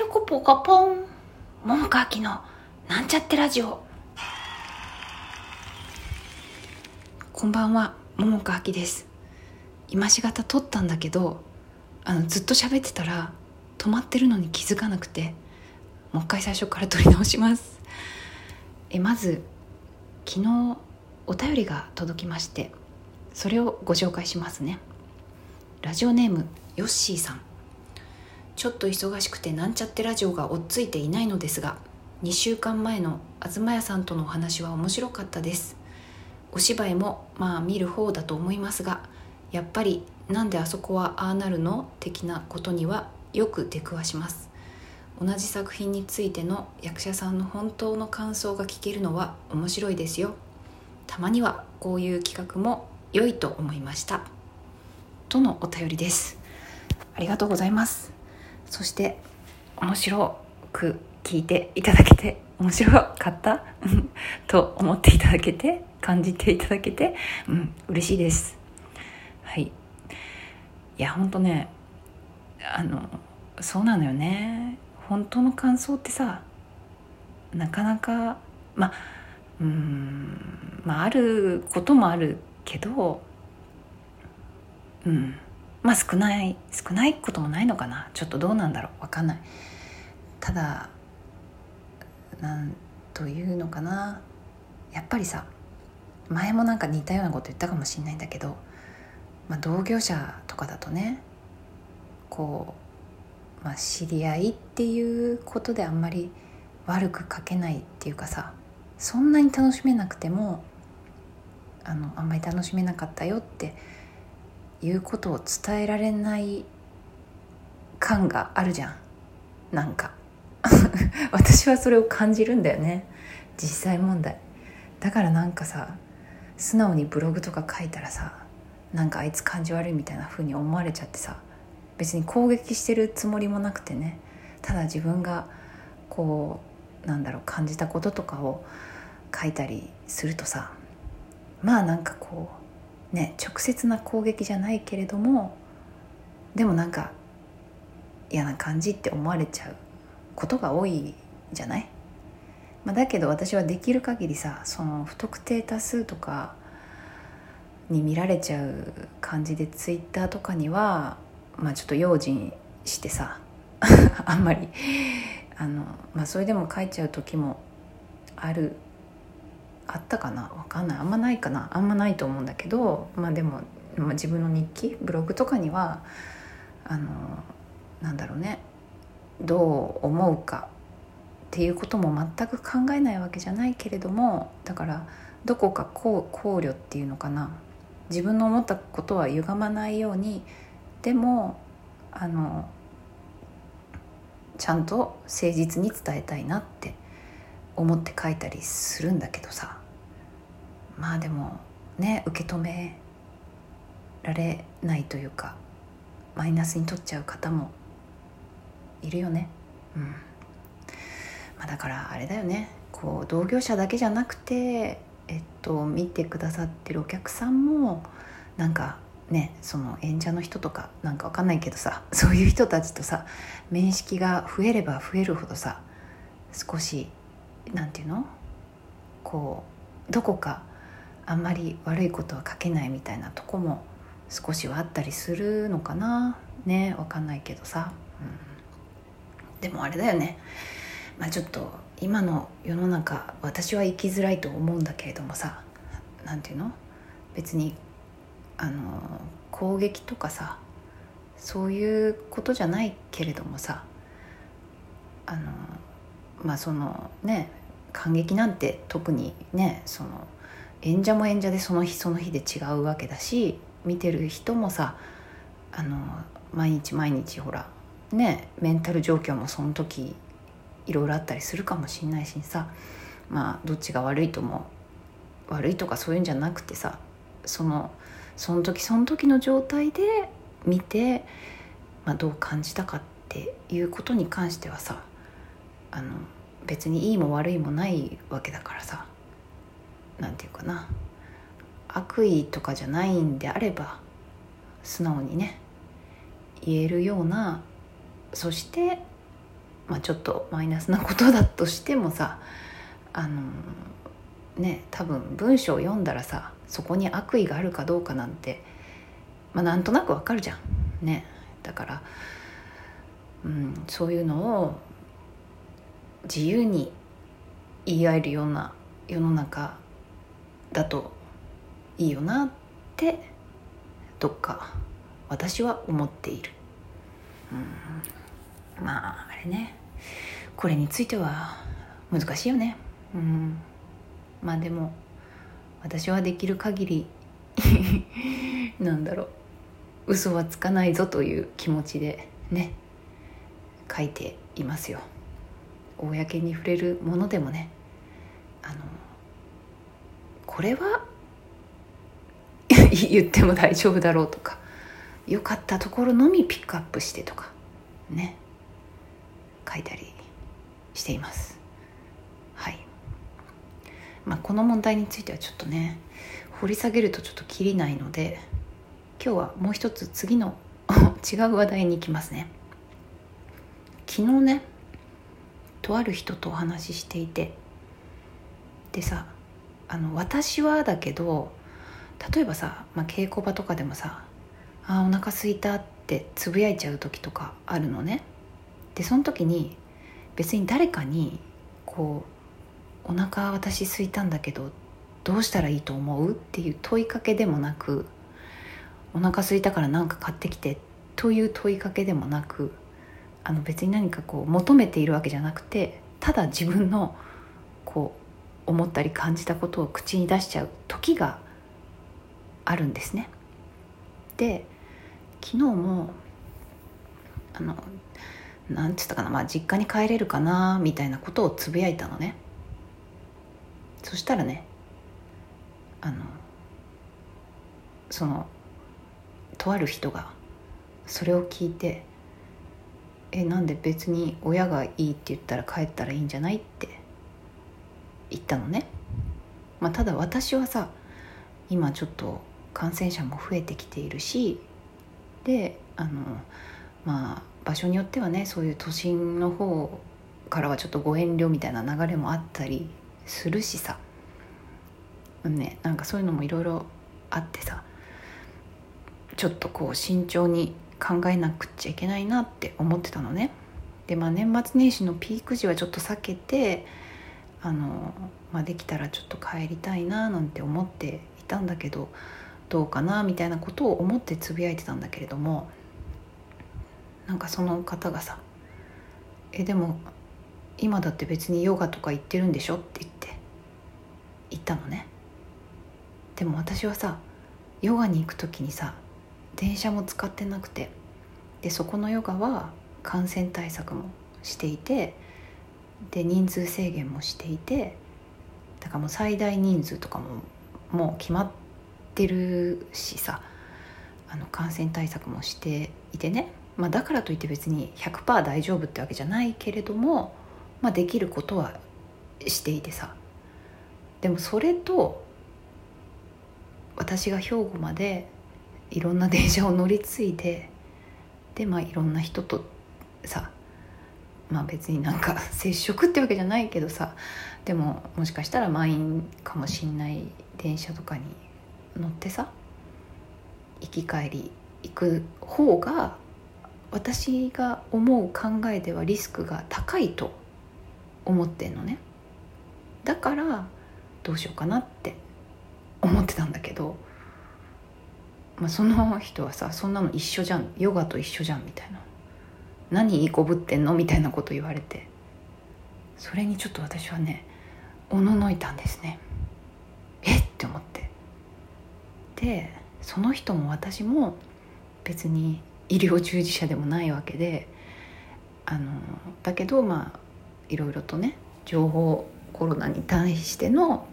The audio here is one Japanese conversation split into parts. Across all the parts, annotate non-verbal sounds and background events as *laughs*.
ぴょこぽかぽん桃川きのなんちゃってラジオ。こんばんは桃川きです。今しがた撮ったんだけどあのずっと喋ってたら止まってるのに気づかなくてもう一回最初から撮り直します。えまず昨日お便りが届きましてそれをご紹介しますね。ラジオネームヨッシーさん。ちょっと忙しくてなんちゃってラジオが追っついていないのですが2週間前の東屋さんとのお話は面白かったです。お芝居もまあ見る方だと思いますがやっぱりなんであそこはああなるの？的なことにはよく出くわします。同じ作品についての役者さんの本当の感想が聞けるのは面白いですよ。たまにはこういう企画も良いと思いました。とのお便りです。ありがとうございます。そして面白く聞いていただけて面白かった？*laughs* と思っていただけて感じていただけてうん嬉しいです。はい。いやほんとねあのそうなのよね。本当の感想ってさなかなかまあうんまああることもあるけどうん。まあ少ない少ないこともないのかな。ちょっとどうなんだろう。分かんない。ただなんというのかな。やっぱりさ前もなんか似たようなこと言ったかもしれないんだけど、まあ、同業者とかだとねこう、まあ、知り合いっていうことであんまり悪く書けないっていうかさそんなに楽しめなくてもあのあんまり楽しめなかったよっていうことを伝えられない感があるじゃん。なんか。*laughs* 私はそれを感じるんだよね。実際問題。だからなんかさ素直にブログとか書いたらさなんかあいつ感じ悪いみたいな風に思われちゃってさ別に攻撃してるつもりもなくてね。ただ自分がこうなんだろう感じたこととかを書いたりするとさまあなんかこうね直接な攻撃じゃないけれどもでもなんか嫌な感じって思われちゃうことが多いじゃない、まあ、だけど私はできる限りさその不特定多数とかに見られちゃう感じでツイッターとかには、まあ、ちょっと用心してさ *laughs* あんまりあの、まあ、それでも書いちゃう時もあるあったかな？分かんない。あんまないかな？あんまないと思うんだけどまあでも、まあ、自分の日記？ブログとかにはあのなんだろうね。どう思うか？っていうことも全く考えないわけじゃないけれどもだからどこか考慮っていうのかな？自分の思ったことは歪まないようにでもあのちゃんと誠実に伝えたいなって思って書いたりするんだけどさ。まあでもね受け止められないというかマイナスに取っちゃう方もいるよね。うん。まあだからあれだよね。こう同業者だけじゃなくてえっと見てくださってるお客さんもなんかねその演者の人とかなんかわかんないけどさそういう人たちとさ面識が増えれば増えるほどさ少しなんていうの？こうどこかあんまり悪いことは書けないみたいなとこも少しはあったりするのかな。ねわかんないけどさ、うん、でもあれだよね。まあちょっと今の世の中私は生きづらいと思うんだけれどもさ何ていうの？別にあの攻撃とかさそういうことじゃないけれどもさあのまあそのね感激なんて特にねその演者も演者でその日その日で違うわけだし見てる人もさあの毎日毎日ほらねメンタル状況もその時いろいろあったりするかもしんないしさまあどっちが悪いとも悪いとかそういうんじゃなくてさそのその時その時の状態で見て、まあ、どう感じたかっていうことに関してはさあの別にいいも悪いもないわけだからさ。何て言うかな。悪意とかじゃないんであれば素直にね言えるようなそしてまあ、ちょっとマイナスなことだとしてもさあのね多分文章を読んだらさそこに悪意があるかどうかなんて、まあ、なんとなくわかるじゃん。ね。だから、うん、そういうのを自由に言い合えるような世の中だといいよなってどっか私は思っている、うん、まああれね。これについては難しいよね。うん。まあでも私はできる限り *laughs* なんだろう。嘘はつかないぞという気持ちでね書いていますよ。公に触れるものでもね。あのこれは？*laughs* 言っても大丈夫だろうとか。良かったところのみピックアップしてとか。ね。書いたりしています。はい。まあこの問題についてはちょっとね掘り下げるとちょっときりないので今日はもう一つ次の *laughs* 違う話題に行きますね。昨日ねとある人とお話ししていて。でさあの私はだけど例えばさ、まあ、稽古場とかでもさ「あお腹すいた」ってつぶやいちゃう時とかあるのねでその時に別に誰かにこう「お腹私すいたんだけどどうしたらいいと思う?」っていう問いかけでもなく「お腹すいたから何か買ってきて」という問いかけでもなくあの別に何かこう求めているわけじゃなくてただ自分のこう思ったり感じたことを口に出しちゃう時があるんですね。で昨日もあのなんつったかな、まあ、実家に帰れるかなみたいなことをつぶやいたのねそしたらねあのそのとある人がそれを聞いて「えなんで別に親がいいって言ったら帰ったらいいんじゃない?」って言ったのね、まあ、ただ私はさ今ちょっと感染者も増えてきているしであのまあ場所によってはねそういう都心の方からはちょっとご遠慮みたいな流れもあったりするしさねなんかそういうのもいろいろあってさちょっとこう慎重に考えなくちゃいけないなって思ってたのね。でまあ年末年始のピーク時はちょっと避けてあの、まあ、できたらちょっと帰りたいななんて思っていたんだけどどうかなみたいなことを思ってつぶやいてたんだけれどもなんかその方がさ「えでも今だって別にヨガとか行ってるんでしょ?」って言って言ったのねでも私はさヨガに行く時にさ電車も使ってなくてでそこのヨガは感染対策もしていてで人数制限もしていてだからもう最大人数とかももう決まってるしさあの感染対策もしていてね、まあ、だからといって別に100%大丈夫ってわけじゃないけれども、まあ、できることはしていてさ。でもそれと私が兵庫までいろんな電車を乗り継いででまあいろんな人とさまあ別になんか *laughs* 接触ってわけじゃないけどさでももしかしたら満員かもしんない電車とかに乗ってさ行き帰り行く方が私が思う考えではリスクが高いと思ってんのね。だからどうしようかなって思ってたんだけど、まあ、その人はさそんなの一緒じゃん。ヨガと一緒じゃんみたいな。何いいこぶってんの？みたいなこと言われて。それにちょっと私はねおののいたんですね。えって思って。でその人も私も別に医療従事者でもないわけであのだけどまあいろいろとね情報コロナに対しての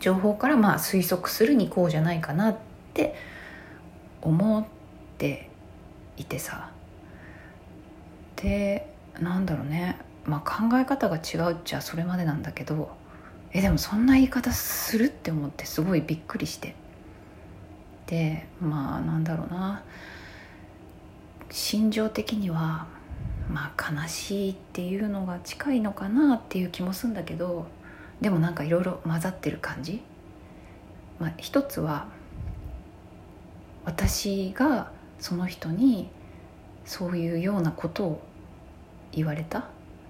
情報からまあ推測するにこうじゃないかなって思っていてさ。でなんだろうね。まあ考え方が違うっちゃそれまでなんだけどえでもそんな言い方するって思ってすごいびっくりして。でまあなんだろうな。心情的にはまあ悲しいっていうのが近いのかなっていう気もするんだけどでもなんかいろいろ混ざってる感じ、まあ、一つは私がその人にそういうようなことを言われた？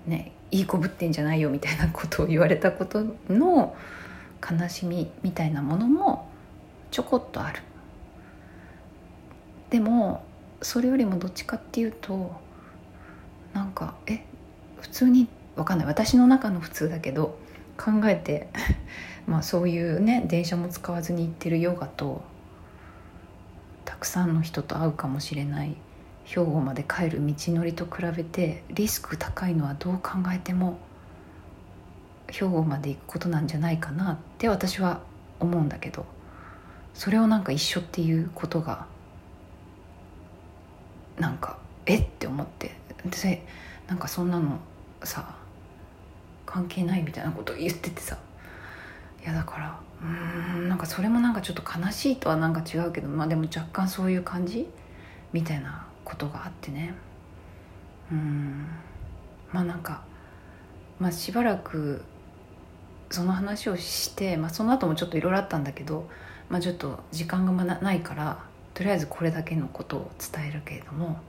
ねいい子ぶってんじゃないよみたいなことを言われたことの悲しみみたいなものもちょこっとある。でもそれよりもどっちかっていうとなんかえ普通にわかんない。私の中の普通だけど考えて *laughs* まあそういうね電車も使わずに行ってるヨガとたくさんの人と会うかもしれない。兵庫まで帰る道のりと比べてリスク高いのはどう考えても兵庫まで行くことなんじゃないかなって私は思うんだけどそれをなんか一緒っていうことがなんかえって思ってでなんかそんなのさ関係ないみたいなこと言っててさいやだからうんなんかそれもなんかちょっと悲しいとはなんか違うけどまあでも若干そういう感じ？みたいなことがあってね。うん。まあなんかまあしばらくその話をして、まあ、その後もちょっといろいろあったんだけど、まあ、ちょっと時間がないからとりあえずこれだけのことを伝えるけれども、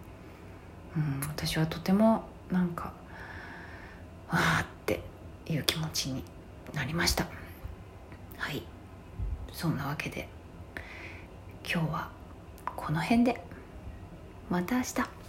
うん、私はとてもなんかああっていう気持ちになりました。はい。そんなわけで今日はこの辺で。また明日。